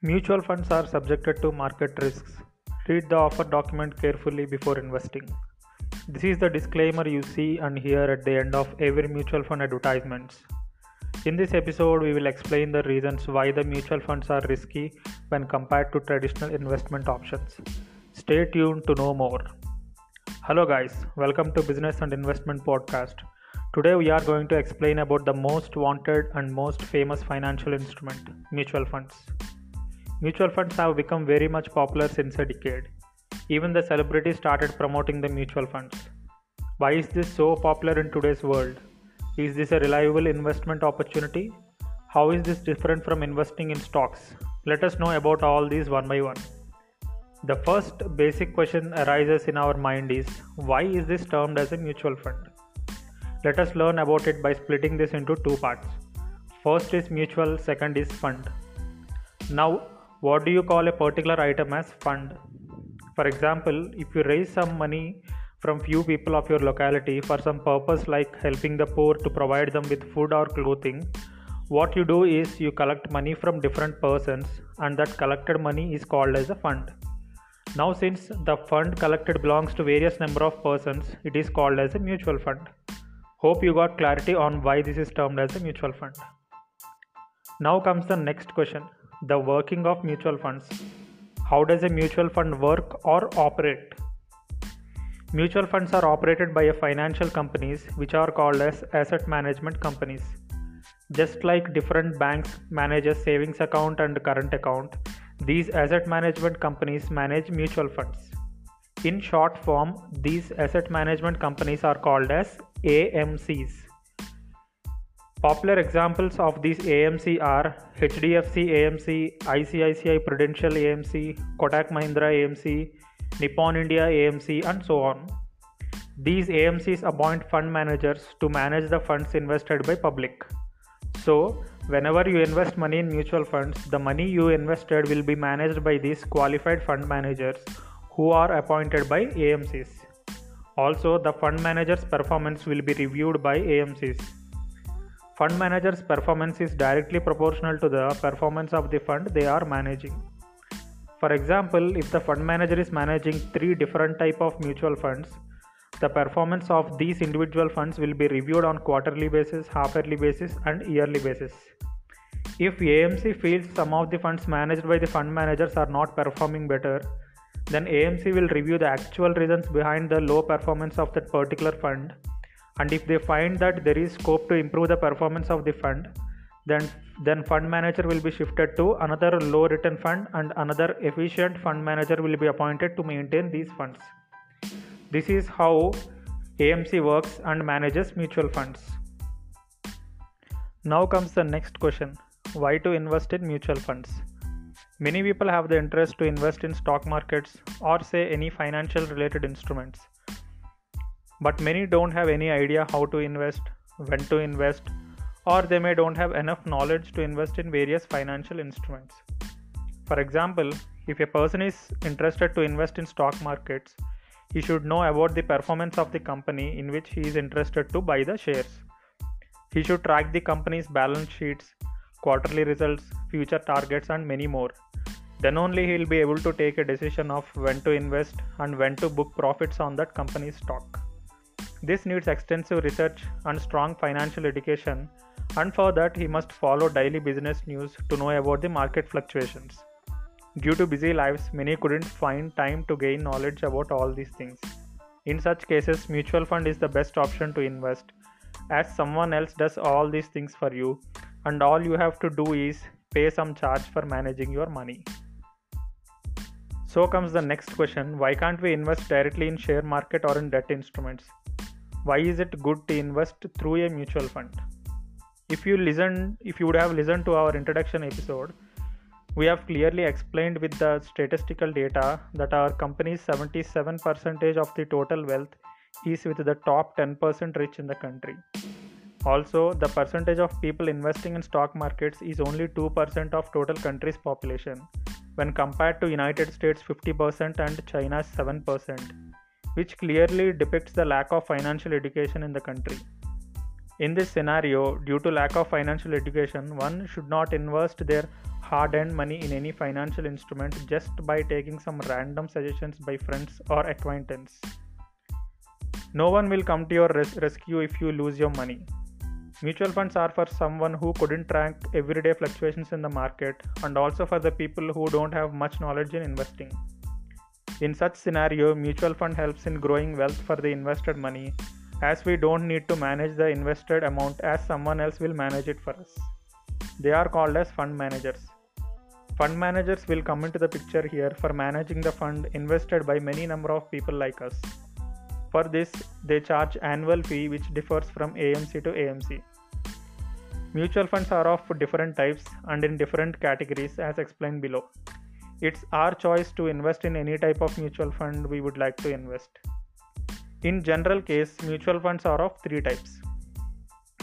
Mutual funds are subjected to market risks. Read the offer document carefully before investing. This is the disclaimer you see and hear at the end of every mutual fund advertisements. In this episode, we will explain the reasons why the mutual funds are risky when compared to traditional investment options. Stay tuned to know more. Hello guys, welcome to Business and Investment Podcast. Today we are going to explain about the most wanted and most famous financial instrument, mutual funds. Mutual funds have become very much popular since a decade. Even the celebrities started promoting the mutual funds. Why is this so popular in today's world? Is this a reliable investment opportunity? How is this different from investing in stocks? Let us know about all these one by one. The first basic question arises in our mind is why is this termed as a mutual fund? Let us learn about it by splitting this into two parts. First is mutual, second is fund. Now, what do you call a particular item as fund? For example, if you raise some money from few people of your locality for some purpose like helping the poor to provide them with food or clothing, what you do is you collect money from different persons and that collected money is called as a fund. Now since the fund collected belongs to various number of persons, it is called as a mutual fund. Hope you got clarity on why this is termed as a mutual fund. Now comes the next question the working of mutual funds. How does a mutual fund work or operate? Mutual funds are operated by financial companies which are called as asset management companies. Just like different banks manage a savings account and current account, these asset management companies manage mutual funds. In short form, these asset management companies are called as AMCs. Popular examples of these AMC are HDFC AMC, ICICI Prudential AMC, Kotak Mahindra AMC, Nippon India AMC, and so on. These AMCs appoint fund managers to manage the funds invested by public. So, whenever you invest money in mutual funds, the money you invested will be managed by these qualified fund managers who are appointed by AMCs. Also, the fund manager's performance will be reviewed by AMCs. Fund manager's performance is directly proportional to the performance of the fund they are managing. For example, if the fund manager is managing three different type of mutual funds, the performance of these individual funds will be reviewed on quarterly basis, half yearly basis and yearly basis. If AMC feels some of the funds managed by the fund managers are not performing better, then AMC will review the actual reasons behind the low performance of that particular fund. And if they find that there is scope to improve the performance of the fund, then then fund manager will be shifted to another low return fund and another efficient fund manager will be appointed to maintain these funds. This is how AMC works and manages mutual funds. Now comes the next question why to invest in mutual funds? Many people have the interest to invest in stock markets or say any financial related instruments. But many don't have any idea how to invest, when to invest, or they may don't have enough knowledge to invest in various financial instruments. For example, if a person is interested to invest in stock markets, he should know about the performance of the company in which he is interested to buy the shares. He should track the company's balance sheets, quarterly results, future targets, and many more. Then only he will be able to take a decision of when to invest and when to book profits on that company's stock. This needs extensive research and strong financial education, and for that, he must follow daily business news to know about the market fluctuations. Due to busy lives, many couldn't find time to gain knowledge about all these things. In such cases, mutual fund is the best option to invest as someone else does all these things for you and all you have to do is pay some charge for managing your money. So comes the next question why can't we invest directly in share market or in debt instruments? Why is it good to invest through a mutual fund? If you listen if you would have listened to our introduction episode, we have clearly explained with the statistical data that our company's 77% of the total wealth is with the top 10% rich in the country. Also, the percentage of people investing in stock markets is only 2% of total country's population when compared to United States 50% and China's 7%, which clearly depicts the lack of financial education in the country. In this scenario, due to lack of financial education, one should not invest their hard earned money in any financial instrument just by taking some random suggestions by friends or acquaintance. No one will come to your res- rescue if you lose your money. Mutual funds are for someone who couldn't track everyday fluctuations in the market and also for the people who don't have much knowledge in investing. In such scenario, mutual fund helps in growing wealth for the invested money as we don't need to manage the invested amount as someone else will manage it for us. They are called as fund managers. Fund managers will come into the picture here for managing the fund invested by many number of people like us. For this, they charge annual fee which differs from AMC to AMC. Mutual funds are of different types and in different categories as explained below. It's our choice to invest in any type of mutual fund we would like to invest. In general case, mutual funds are of three types.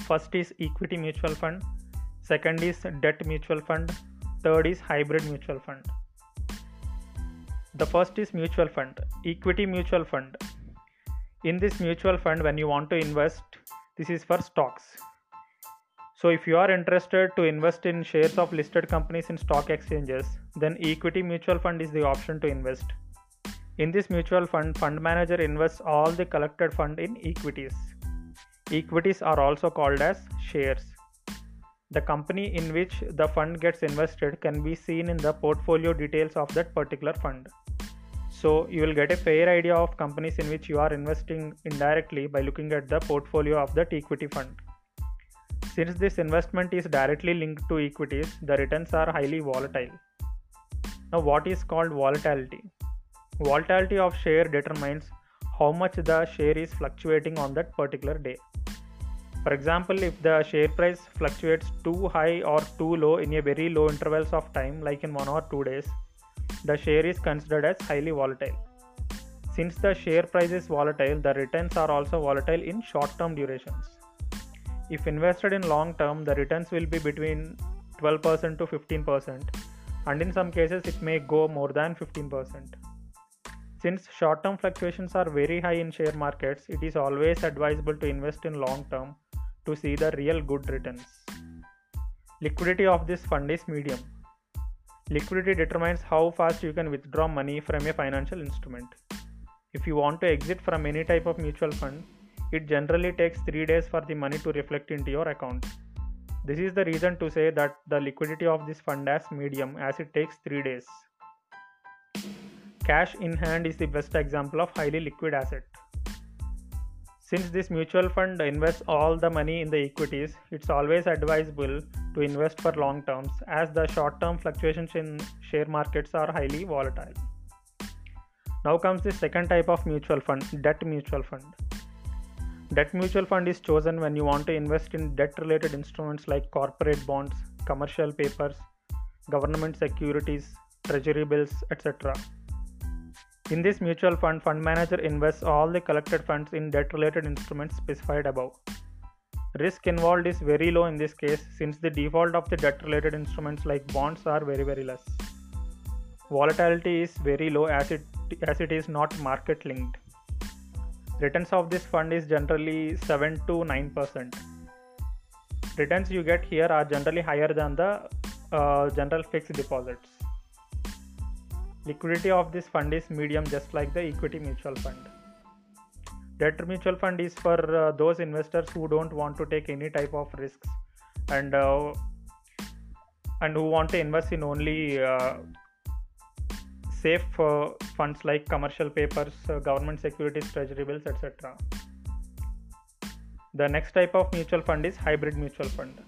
First is equity mutual fund, second is debt mutual fund, third is hybrid mutual fund. The first is mutual fund, equity mutual fund. In this mutual fund, when you want to invest, this is for stocks. So, if you are interested to invest in shares of listed companies in stock exchanges, then equity mutual fund is the option to invest. In this mutual fund, fund manager invests all the collected fund in equities. Equities are also called as shares. The company in which the fund gets invested can be seen in the portfolio details of that particular fund. So, you will get a fair idea of companies in which you are investing indirectly by looking at the portfolio of that equity fund. Since this investment is directly linked to equities, the returns are highly volatile. Now, what is called volatility? Volatility of share determines how much the share is fluctuating on that particular day. For example, if the share price fluctuates too high or too low in a very low intervals of time, like in one or two days, the share is considered as highly volatile. Since the share price is volatile, the returns are also volatile in short term durations. If invested in long term, the returns will be between 12% to 15%, and in some cases, it may go more than 15%. Since short term fluctuations are very high in share markets, it is always advisable to invest in long term to see the real good returns. Liquidity of this fund is medium. Liquidity determines how fast you can withdraw money from a financial instrument. If you want to exit from any type of mutual fund, it generally takes 3 days for the money to reflect into your account. This is the reason to say that the liquidity of this fund as medium as it takes 3 days. Cash in hand is the best example of highly liquid asset. Since this mutual fund invests all the money in the equities, it's always advisable to invest for long terms as the short term fluctuations in share markets are highly volatile. Now comes the second type of mutual fund, debt mutual fund. Debt mutual fund is chosen when you want to invest in debt related instruments like corporate bonds, commercial papers, government securities, treasury bills, etc. In this mutual fund, fund manager invests all the collected funds in debt related instruments specified above. Risk involved is very low in this case since the default of the debt related instruments like bonds are very very less. Volatility is very low as it as it is not market linked. Returns of this fund is generally 7 to 9%. Returns you get here are generally higher than the uh, general fixed deposits. Liquidity of this fund is medium just like the equity mutual fund. Debt mutual fund is for uh, those investors who don't want to take any type of risks and uh, and who want to invest in only uh, safe funds like commercial papers, uh, government securities, treasury bills, etc. The next type of mutual fund is hybrid mutual fund.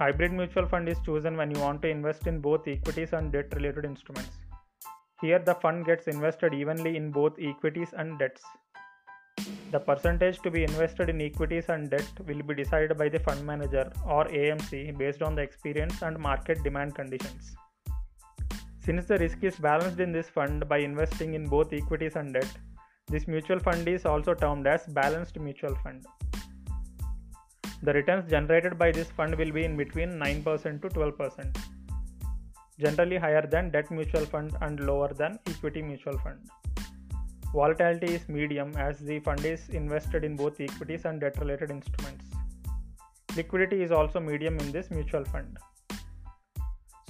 Hybrid mutual fund is chosen when you want to invest in both equities and debt related instruments. Here, the fund gets invested evenly in both equities and debts. The percentage to be invested in equities and debt will be decided by the fund manager or AMC based on the experience and market demand conditions. Since the risk is balanced in this fund by investing in both equities and debt, this mutual fund is also termed as balanced mutual fund. The returns generated by this fund will be in between 9% to 12% generally higher than debt mutual fund and lower than equity mutual fund. Volatility is medium as the fund is invested in both equities and debt related instruments. Liquidity is also medium in this mutual fund.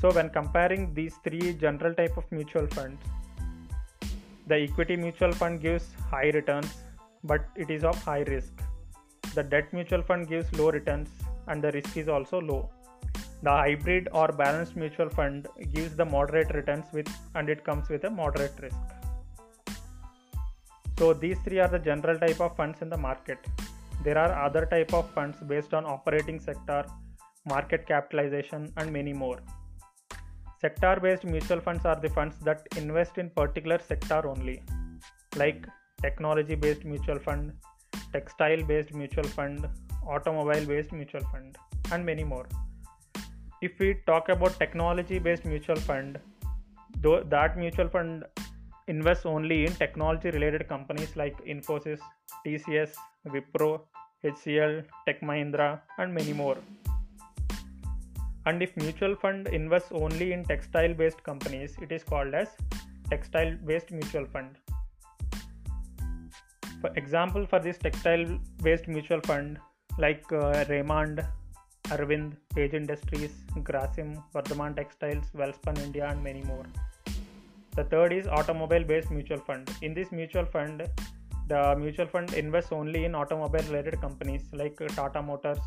So when comparing these three general type of mutual funds, the equity mutual fund gives high returns, but it is of high risk. The debt mutual fund gives low returns and the risk is also low. The hybrid or balanced mutual fund gives the moderate returns with and it comes with a moderate risk. So these three are the general type of funds in the market. There are other type of funds based on operating sector, market capitalization and many more. Sector based mutual funds are the funds that invest in particular sector only like technology based mutual fund, textile based mutual fund, automobile based mutual fund and many more. If we talk about technology based mutual fund, though that mutual fund invests only in technology related companies like Infosys, TCS, Wipro, HCL, Tech Mahindra, and many more. And if mutual fund invests only in textile based companies, it is called as textile based mutual fund. For example, for this textile based mutual fund, like uh, Raymond, Arvind, Page Industries, Grasim, Vardhaman Textiles, Welspun India, and many more. The third is automobile based mutual fund. In this mutual fund, the mutual fund invests only in automobile related companies like Tata Motors,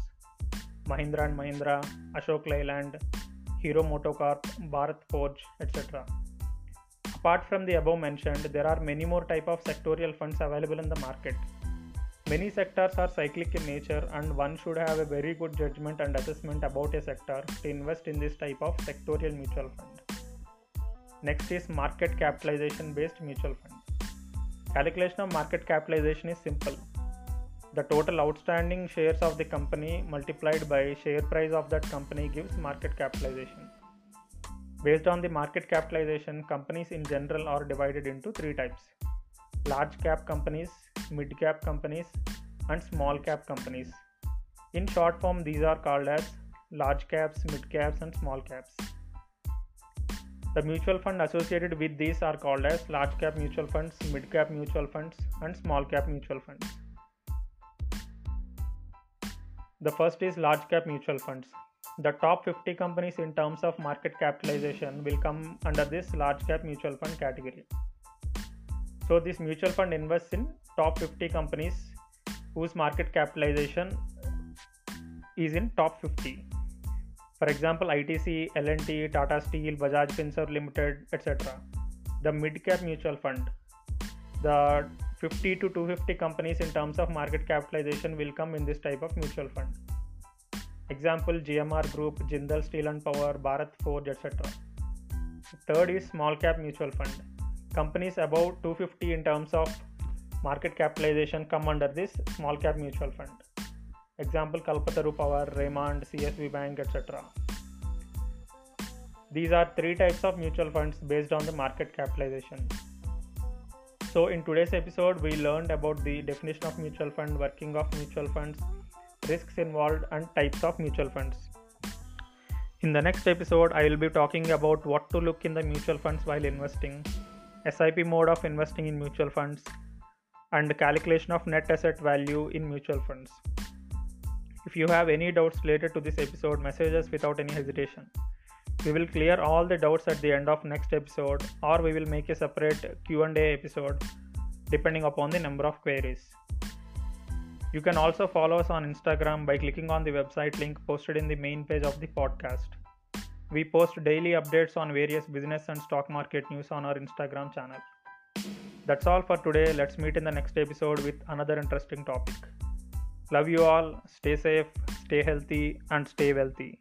Mahindra and Mahindra, Ashok Leyland, Hero Motocorp, Bharat Forge, etc. Apart from the above mentioned, there are many more type of sectorial funds available in the market. Many sectors are cyclic in nature and one should have a very good judgment and assessment about a sector to invest in this type of sectorial mutual fund. Next is market capitalization based mutual fund. Calculation of market capitalization is simple. The total outstanding shares of the company multiplied by share price of that company gives market capitalization. Based on the market capitalization, companies in general are divided into three types large cap companies, mid cap companies, and small cap companies. In short form, these are called as large caps, mid caps, and small caps. The mutual fund associated with these are called as large cap mutual funds, mid cap mutual funds, and small cap mutual funds. The first is large cap mutual funds. The top 50 companies in terms of market capitalization will come under this large cap mutual fund category. So, this mutual fund invests in top 50 companies whose market capitalization is in top 50 for example ITC, L&T, Tata Steel, Bajaj Finserv Limited, etc. The mid-cap mutual fund, the 50 to 250 companies in terms of market capitalization will come in this type of mutual fund. Example GMR Group, Jindal Steel and Power, Bharat Forge, etc. Third is small cap mutual fund. Companies above 250 in terms of market capitalization come under this small cap mutual fund. Example Kalpataru Power, Raymond, CSB Bank, etc. These are three types of mutual funds based on the market capitalization. So, in today's episode, we learned about the definition of mutual fund, working of mutual funds, risks involved, and types of mutual funds. In the next episode, I will be talking about what to look in the mutual funds while investing, SIP mode of investing in mutual funds, and calculation of net asset value in mutual funds. If you have any doubts related to this episode, message us without any hesitation. We will clear all the doubts at the end of next episode or we will make a separate Q&A episode depending upon the number of queries. You can also follow us on Instagram by clicking on the website link posted in the main page of the podcast. We post daily updates on various business and stock market news on our Instagram channel. That's all for today. Let's meet in the next episode with another interesting topic. Love you all. Stay safe, stay healthy, and stay wealthy.